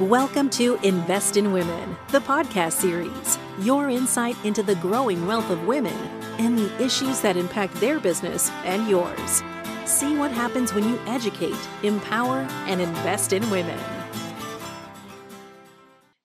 Welcome to Invest in Women, the podcast series. Your insight into the growing wealth of women and the issues that impact their business and yours. See what happens when you educate, empower, and invest in women.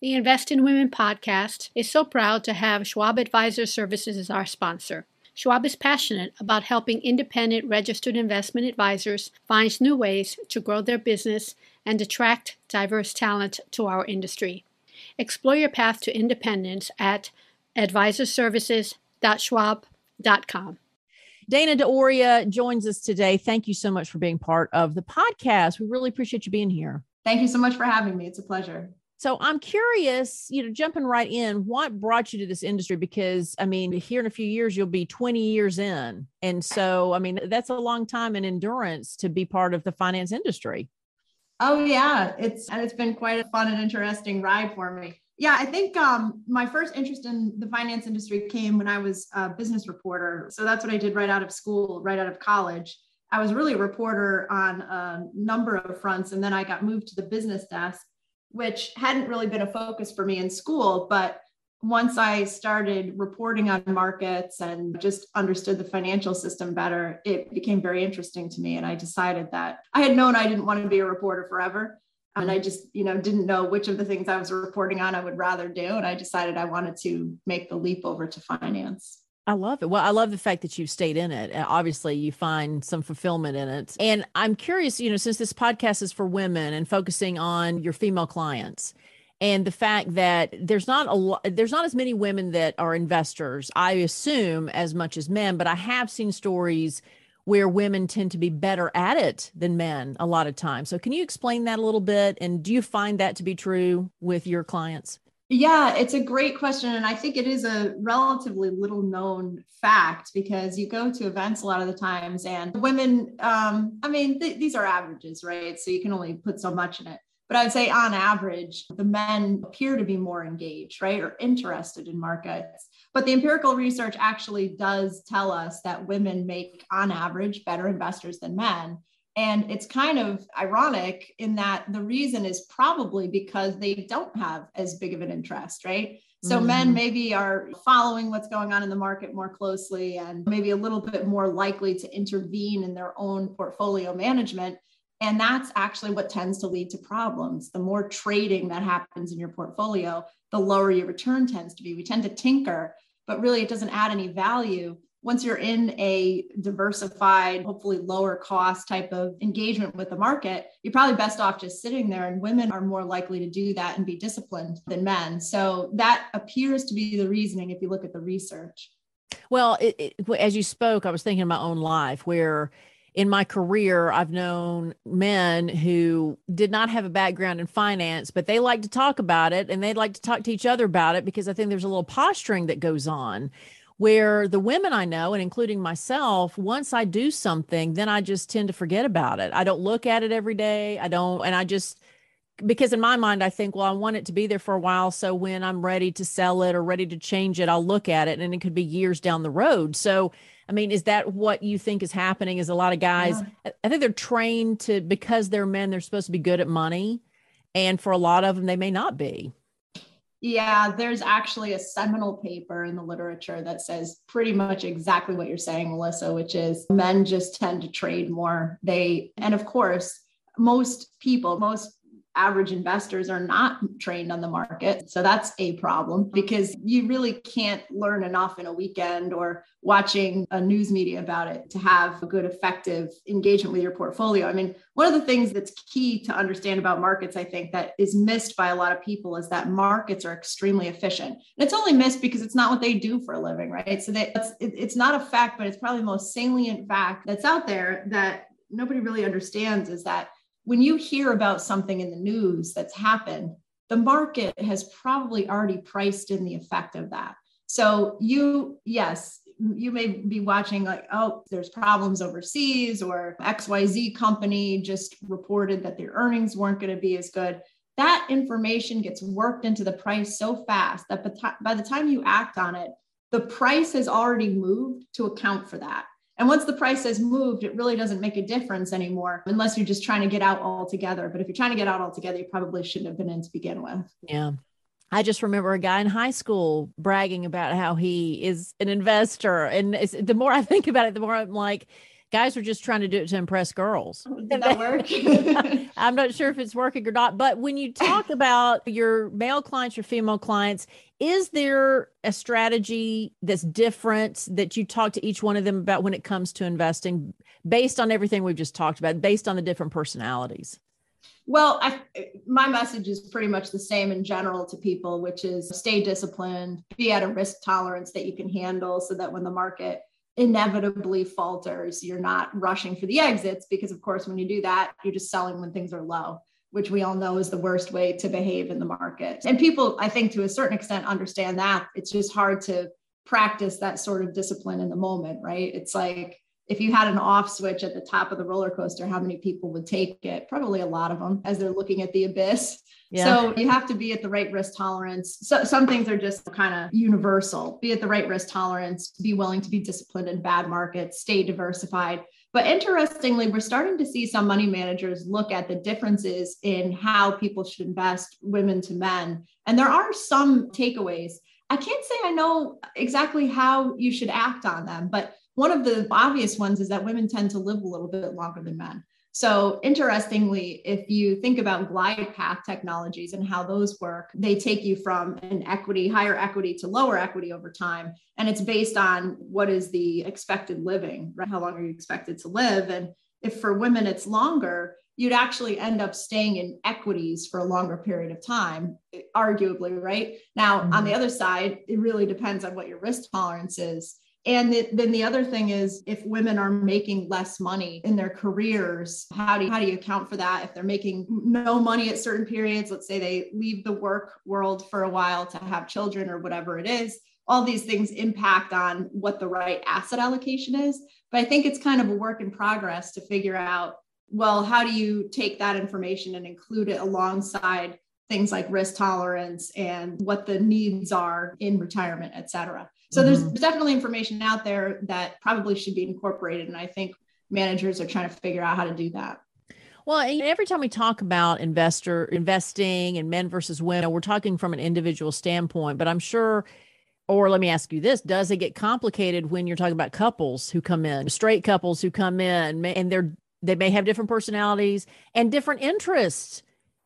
The Invest in Women podcast is so proud to have Schwab Advisor Services as our sponsor. Schwab is passionate about helping independent registered investment advisors find new ways to grow their business and attract diverse talent to our industry. Explore your path to independence at advisorservices.schwab.com. Dana Deoria joins us today. Thank you so much for being part of the podcast. We really appreciate you being here. Thank you so much for having me. It's a pleasure. So I'm curious, you know, jumping right in, what brought you to this industry? Because I mean, here in a few years, you'll be 20 years in. And so, I mean, that's a long time in endurance to be part of the finance industry. Oh yeah, it's and it's been quite a fun and interesting ride for me. Yeah, I think um, my first interest in the finance industry came when I was a business reporter. So that's what I did right out of school, right out of college. I was really a reporter on a number of fronts, and then I got moved to the business desk, which hadn't really been a focus for me in school, but once I started reporting on markets and just understood the financial system better, it became very interesting to me. And I decided that I had known I didn't want to be a reporter forever. And I just, you know, didn't know which of the things I was reporting on I would rather do. And I decided I wanted to make the leap over to finance. I love it. Well, I love the fact that you've stayed in it. Obviously, you find some fulfillment in it. And I'm curious, you know, since this podcast is for women and focusing on your female clients, and the fact that there's not a lot there's not as many women that are investors i assume as much as men but i have seen stories where women tend to be better at it than men a lot of times so can you explain that a little bit and do you find that to be true with your clients yeah, it's a great question. And I think it is a relatively little known fact because you go to events a lot of the times and women, um, I mean, th- these are averages, right? So you can only put so much in it. But I would say on average, the men appear to be more engaged, right, or interested in markets. But the empirical research actually does tell us that women make, on average, better investors than men. And it's kind of ironic in that the reason is probably because they don't have as big of an interest, right? So mm-hmm. men maybe are following what's going on in the market more closely and maybe a little bit more likely to intervene in their own portfolio management and that's actually what tends to lead to problems. The more trading that happens in your portfolio, the lower your return tends to be. We tend to tinker, but really it doesn't add any value. Once you're in a diversified, hopefully lower cost type of engagement with the market, you're probably best off just sitting there. And women are more likely to do that and be disciplined than men. So that appears to be the reasoning if you look at the research. Well, it, it, as you spoke, I was thinking of my own life where in my career, I've known men who did not have a background in finance, but they like to talk about it and they'd like to talk to each other about it because I think there's a little posturing that goes on where the women I know, and including myself, once I do something, then I just tend to forget about it. I don't look at it every day. I don't, and I just, because in my mind, I think, well, I want it to be there for a while. So when I'm ready to sell it or ready to change it, I'll look at it and it could be years down the road. So, I mean, is that what you think is happening? Is a lot of guys, yeah. I think they're trained to, because they're men, they're supposed to be good at money. And for a lot of them, they may not be. Yeah, there's actually a seminal paper in the literature that says pretty much exactly what you're saying, Melissa, which is men just tend to trade more. They, and of course, most people, most average investors are not trained on the market. So that's a problem because you really can't learn enough in a weekend or watching a news media about it to have a good, effective engagement with your portfolio. I mean, one of the things that's key to understand about markets, I think, that is missed by a lot of people is that markets are extremely efficient. And it's only missed because it's not what they do for a living, right? So that it's not a fact, but it's probably the most salient fact that's out there that nobody really understands is that when you hear about something in the news that's happened, the market has probably already priced in the effect of that. So you, yes, you may be watching like, oh, there's problems overseas, or XYZ company just reported that their earnings weren't going to be as good. That information gets worked into the price so fast that by the time you act on it, the price has already moved to account for that. And once the price has moved, it really doesn't make a difference anymore unless you're just trying to get out altogether. But if you're trying to get out altogether, you probably shouldn't have been in to begin with. Yeah. I just remember a guy in high school bragging about how he is an investor. And the more I think about it, the more I'm like, guys are just trying to do it to impress girls. Oh, did that work? I'm not sure if it's working or not. But when you talk about your male clients, your female clients, is there a strategy that's different that you talk to each one of them about when it comes to investing based on everything we've just talked about, based on the different personalities? Well, I, my message is pretty much the same in general to people, which is stay disciplined, be at a risk tolerance that you can handle so that when the market inevitably falters, you're not rushing for the exits because, of course, when you do that, you're just selling when things are low, which we all know is the worst way to behave in the market. And people, I think, to a certain extent, understand that. It's just hard to practice that sort of discipline in the moment, right? It's like, if you had an off switch at the top of the roller coaster, how many people would take it? Probably a lot of them as they're looking at the abyss. Yeah. So you have to be at the right risk tolerance. So some things are just kind of universal. Be at the right risk tolerance, be willing to be disciplined in bad markets, stay diversified. But interestingly, we're starting to see some money managers look at the differences in how people should invest, women to men. And there are some takeaways. I can't say I know exactly how you should act on them, but one of the obvious ones is that women tend to live a little bit longer than men. So, interestingly, if you think about glide path technologies and how those work, they take you from an equity, higher equity to lower equity over time. And it's based on what is the expected living, right? How long are you expected to live? And if for women it's longer, you'd actually end up staying in equities for a longer period of time, arguably, right? Now, mm-hmm. on the other side, it really depends on what your risk tolerance is. And then the other thing is if women are making less money in their careers, how do you, how do you account for that? If they're making no money at certain periods, let's say they leave the work world for a while to have children or whatever it is, all these things impact on what the right asset allocation is. But I think it's kind of a work in progress to figure out, well, how do you take that information and include it alongside things like risk tolerance and what the needs are in retirement, et cetera. So mm-hmm. there's definitely information out there that probably should be incorporated. And I think managers are trying to figure out how to do that. Well, every time we talk about investor investing and men versus women, we're talking from an individual standpoint, but I'm sure or let me ask you this, does it get complicated when you're talking about couples who come in, straight couples who come in and they're they may have different personalities and different interests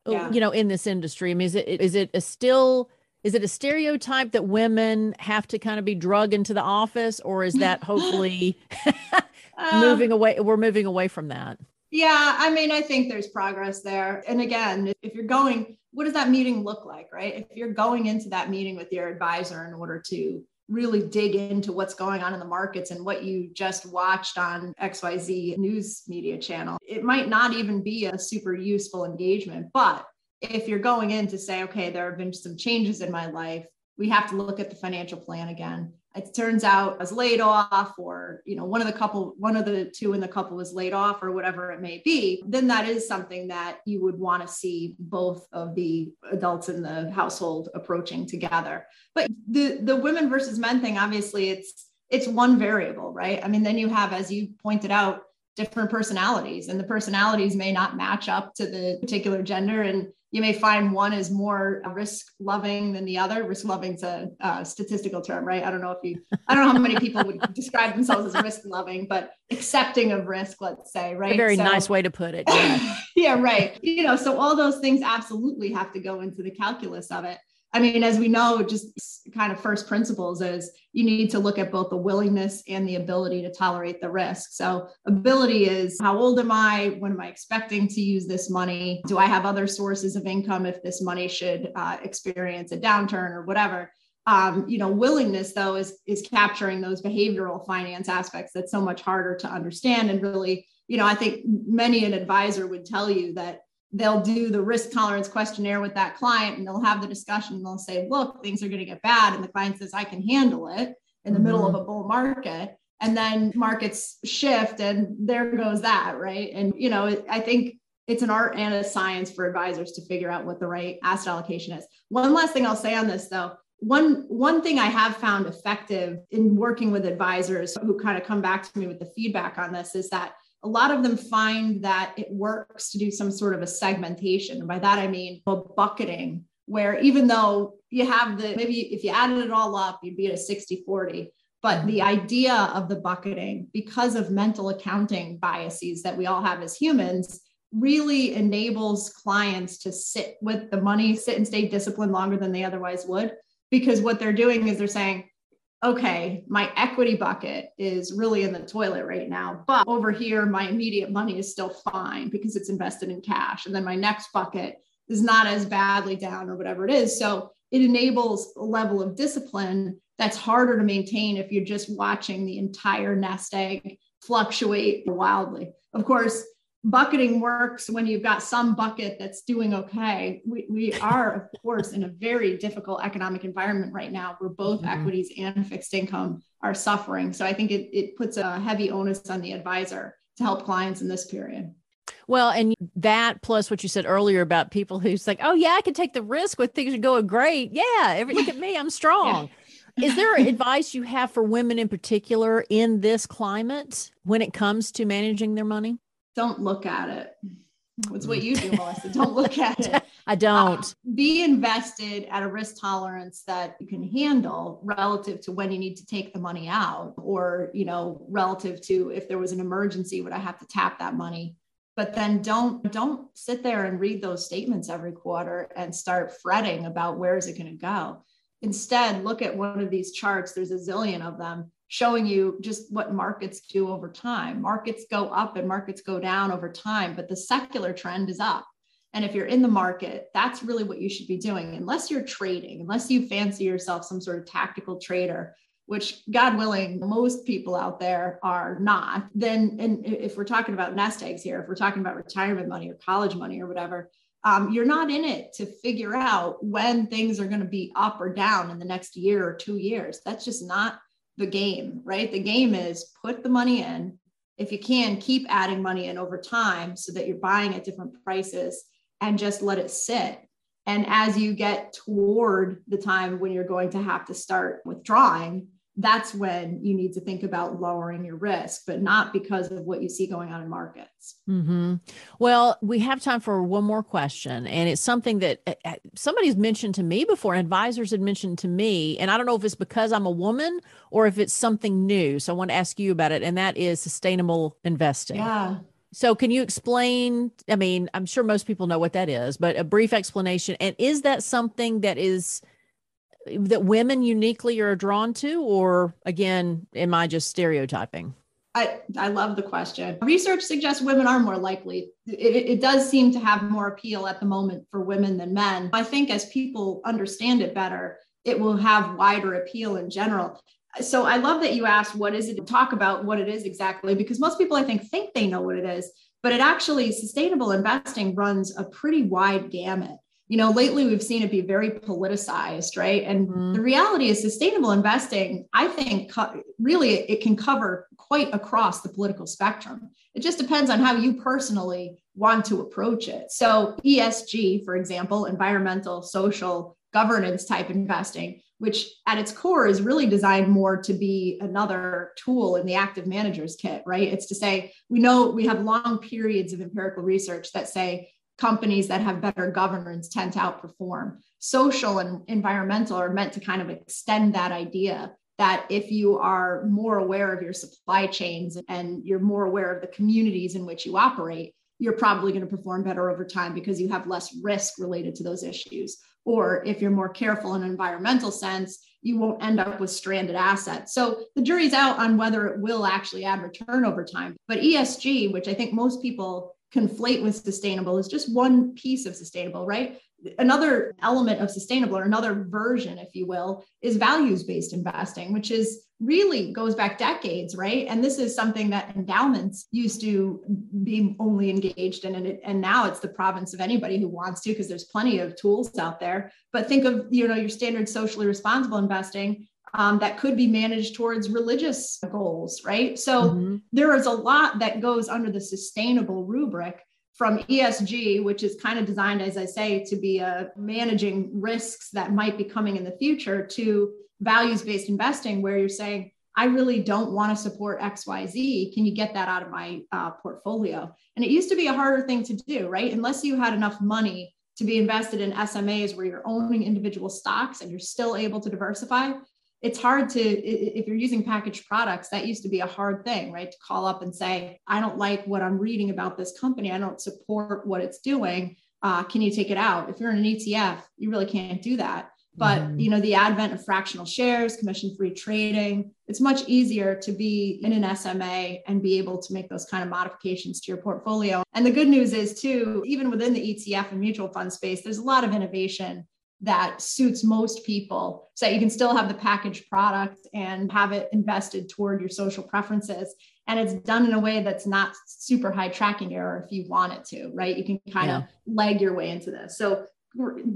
yeah. you know in this industry? I mean, is it is it a still is it a stereotype that women have to kind of be drug into the office or is that hopefully um, moving away we're moving away from that? Yeah i mean i think there's progress there. And again if you're going what does that meeting look like right? If you're going into that meeting with your advisor in order to really dig into what's going on in the markets and what you just watched on xyz news media channel it might not even be a super useful engagement but if you're going in to say, okay, there have been some changes in my life, we have to look at the financial plan again. It turns out I was laid off, or you know, one of the couple, one of the two in the couple was laid off, or whatever it may be. Then that is something that you would want to see both of the adults in the household approaching together. But the the women versus men thing, obviously, it's it's one variable, right? I mean, then you have, as you pointed out, different personalities, and the personalities may not match up to the particular gender, and you may find one is more risk loving than the other. Risk loving is a, statistical term, right? I don't know if you, I don't know how many people would describe themselves as risk loving, but accepting of risk, let's say, right? A very so, nice way to put it. Yeah. yeah, right. You know, so all those things absolutely have to go into the calculus of it. I mean, as we know, just kind of first principles is you need to look at both the willingness and the ability to tolerate the risk. So, ability is how old am I? When am I expecting to use this money? Do I have other sources of income if this money should uh, experience a downturn or whatever? Um, you know, willingness though is is capturing those behavioral finance aspects that's so much harder to understand and really, you know, I think many an advisor would tell you that they'll do the risk tolerance questionnaire with that client and they'll have the discussion and they'll say, look, things are going to get bad. And the client says, I can handle it in the mm-hmm. middle of mm-hmm. a bull market. And then markets shift and there goes that. Right. And, you know, I think it's an art and a science for advisors to figure out what the right asset allocation is. One last thing I'll say on this though, one one thing i have found effective in working with advisors who kind of come back to me with the feedback on this is that a lot of them find that it works to do some sort of a segmentation. And by that i mean a bucketing where even though you have the maybe if you added it all up you'd be at a 60 40 but the mm-hmm. idea of the bucketing because of mental accounting biases that we all have as humans really enables clients to sit with the money sit and stay disciplined longer than they otherwise would. Because what they're doing is they're saying okay my equity bucket is really in the toilet right now but over here my immediate money is still fine because it's invested in cash and then my next bucket is not as badly down or whatever it is. So it enables a level of discipline that's harder to maintain if you're just watching the entire nest egg fluctuate wildly. Of course, bucketing works when you've got some bucket that's doing okay. We, we are, of course, in a very difficult economic environment right now where both mm-hmm. equities and fixed income are suffering. So I think it, it puts a heavy onus on the advisor to help clients in this period. Well, and that plus what you said earlier about people who's like, oh yeah, I can take the risk when things are going great. Yeah, every, look at me, I'm strong. Yeah. Is there advice you have for women in particular in this climate when it comes to managing their money? Don't look at it. It's what you do, Melissa. Don't look at it. I don't. Uh, be invested at a risk tolerance that you can handle relative to when you need to take the money out, or you know, relative to if there was an emergency, would I have to tap that money? but then don't don't sit there and read those statements every quarter and start fretting about where is it going to go instead look at one of these charts there's a zillion of them showing you just what markets do over time. Markets go up and markets go down over time but the secular trend is up. And if you're in the market that's really what you should be doing. Unless you're trading unless you fancy yourself some sort of tactical trader which God willing, most people out there are not, then, and if we're talking about nest eggs here, if we're talking about retirement money or college money or whatever, um, you're not in it to figure out when things are going to be up or down in the next year or two years. That's just not the game, right? The game is put the money in. If you can, keep adding money in over time so that you're buying at different prices and just let it sit and as you get toward the time when you're going to have to start withdrawing, that's when you need to think about lowering your risk, but not because of what you see going on in markets. Mm-hmm. Well, we have time for one more question. And it's something that uh, uh, somebody's mentioned to me before, advisors had mentioned to me. And I don't know if it's because I'm a woman or if it's something new. So I want to ask you about it. And that is sustainable investing. Yeah. So, can you explain? I mean, I'm sure most people know what that is, but a brief explanation. And is that something that is that women uniquely are drawn to, or again, am I just stereotyping? I, I love the question. Research suggests women are more likely. It, it, does seem to have more appeal at the moment for women than men. I think as people understand it better, it will have wider appeal in general. So I love that you asked, what is it? to Talk about what it is exactly, because most people I think think they know what it is, but it actually, sustainable investing runs a pretty wide gamut you know lately we've seen it be very politicized right? And mm-hmm. the reality is sustainable investing i think co- really it can cover quite across the political spectrum. It just depends on how you personally want to approach it. So esg for example environmental social governance type investing which at its core is really designed more to be another tool in the active managers kit right? It's to say we know we have long periods of empirical research that say companies that have better governance tend to outperform. Social and environmental are meant to kind of extend that idea that if you are more aware of your supply chains and you're more aware of the communities in which you operate, you're probably going to perform better over time because you have less risk related to those issues. Or if you're more careful in an environmental sense, you won't end up with stranded assets. So the jury's out on whether it will actually add return over time. But ESG, which I think most people conflate with sustainable is just one piece of sustainable, right? Another element of sustainable, or another version, if you will, is values based investing, which is really goes back decades, right? And this is something that endowments used to be only engaged in, and, it, and now it's the province of anybody who wants to, because there's plenty of tools out there. But think of you know your standard socially responsible investing um, that could be managed towards religious goals, right? So mm-hmm. there is a lot that goes under the sustainable rubric. from ESG, which is kind of designed, as I say, to be a managing risks that might be coming in the future, to values based investing, where you're saying, I really don't want to support XYZ. Can you get that out of my uh, portfolio? And it used to be a harder thing to do, right? Unless you had enough money to be invested in SMAs where you're owning individual stocks and you're still able to diversify, it's hard to if you're using packaged products that used to be a hard thing right? To call up and say i don't like what i'm reading about this company. I don't support what it's doing. Uh, can you take it out? If you're in an etf you really can't do that. But mm-hmm. you know the advent of fractional shares commission free trading it's much easier to be in an sma and be able to make those kind of modifications to your portfolio. And the good news is too even within the etf and mutual fund space there's a lot of innovation that suits most people. So that you can still have the packaged product and have it invested toward your social preferences. And it's done in a way that's not super high tracking error if you want it to right? You can kind yeah. of leg your way into this. So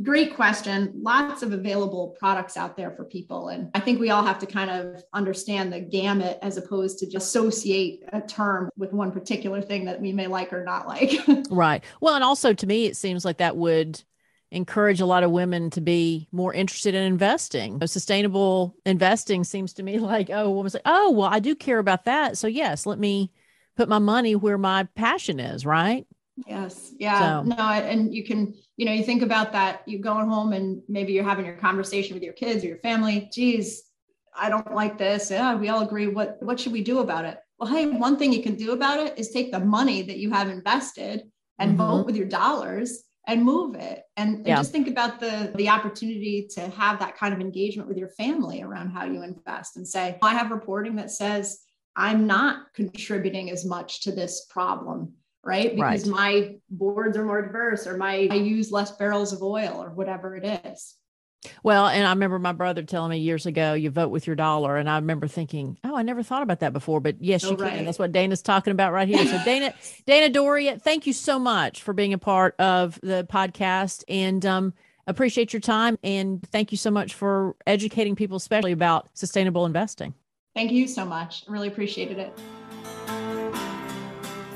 great question. Lots of available products out there for people. And i think we all have to kind of understand the gamut as opposed to just associate a term with one particular thing that we may like or not like. Right. Well and also to me it seems like that would encourage a lot of women to be more interested in investing. Sustainable investing seems to me like, oh, woman's like, oh, well, I do care about that. So yes, let me put my money where my passion is, right? Yes. Yeah. So. No, and you can, you know, you think about that, You're going home and maybe you're having your conversation with your kids or your family. Geez, I don't like this. Yeah, we all agree. What what should we do about it? Well, hey, one thing you can do about it is take the money that you have invested and mm-hmm. vote with your dollars and move it and, and yeah. just think about the the opportunity to have that kind of engagement with your family around how you invest and say i have reporting that says i'm not contributing as much to this problem right because right. my boards are more diverse or my i use less barrels of oil or whatever it is well, and I remember my brother telling me years ago, you vote with your dollar. And I remember thinking, oh, I never thought about that before. But yes, oh, you right. can. That's what Dana's talking about right here. So, Dana, Dana Doria, thank you so much for being a part of the podcast and um, appreciate your time. And thank you so much for educating people, especially about sustainable investing. Thank you so much. I really appreciated it.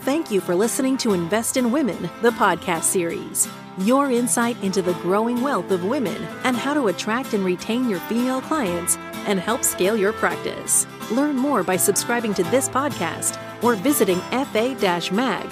Thank you for listening to Invest in Women, the podcast series. Your insight into the growing wealth of women and how to attract and retain your female clients and help scale your practice. Learn more by subscribing to this podcast or visiting fa-mag.com.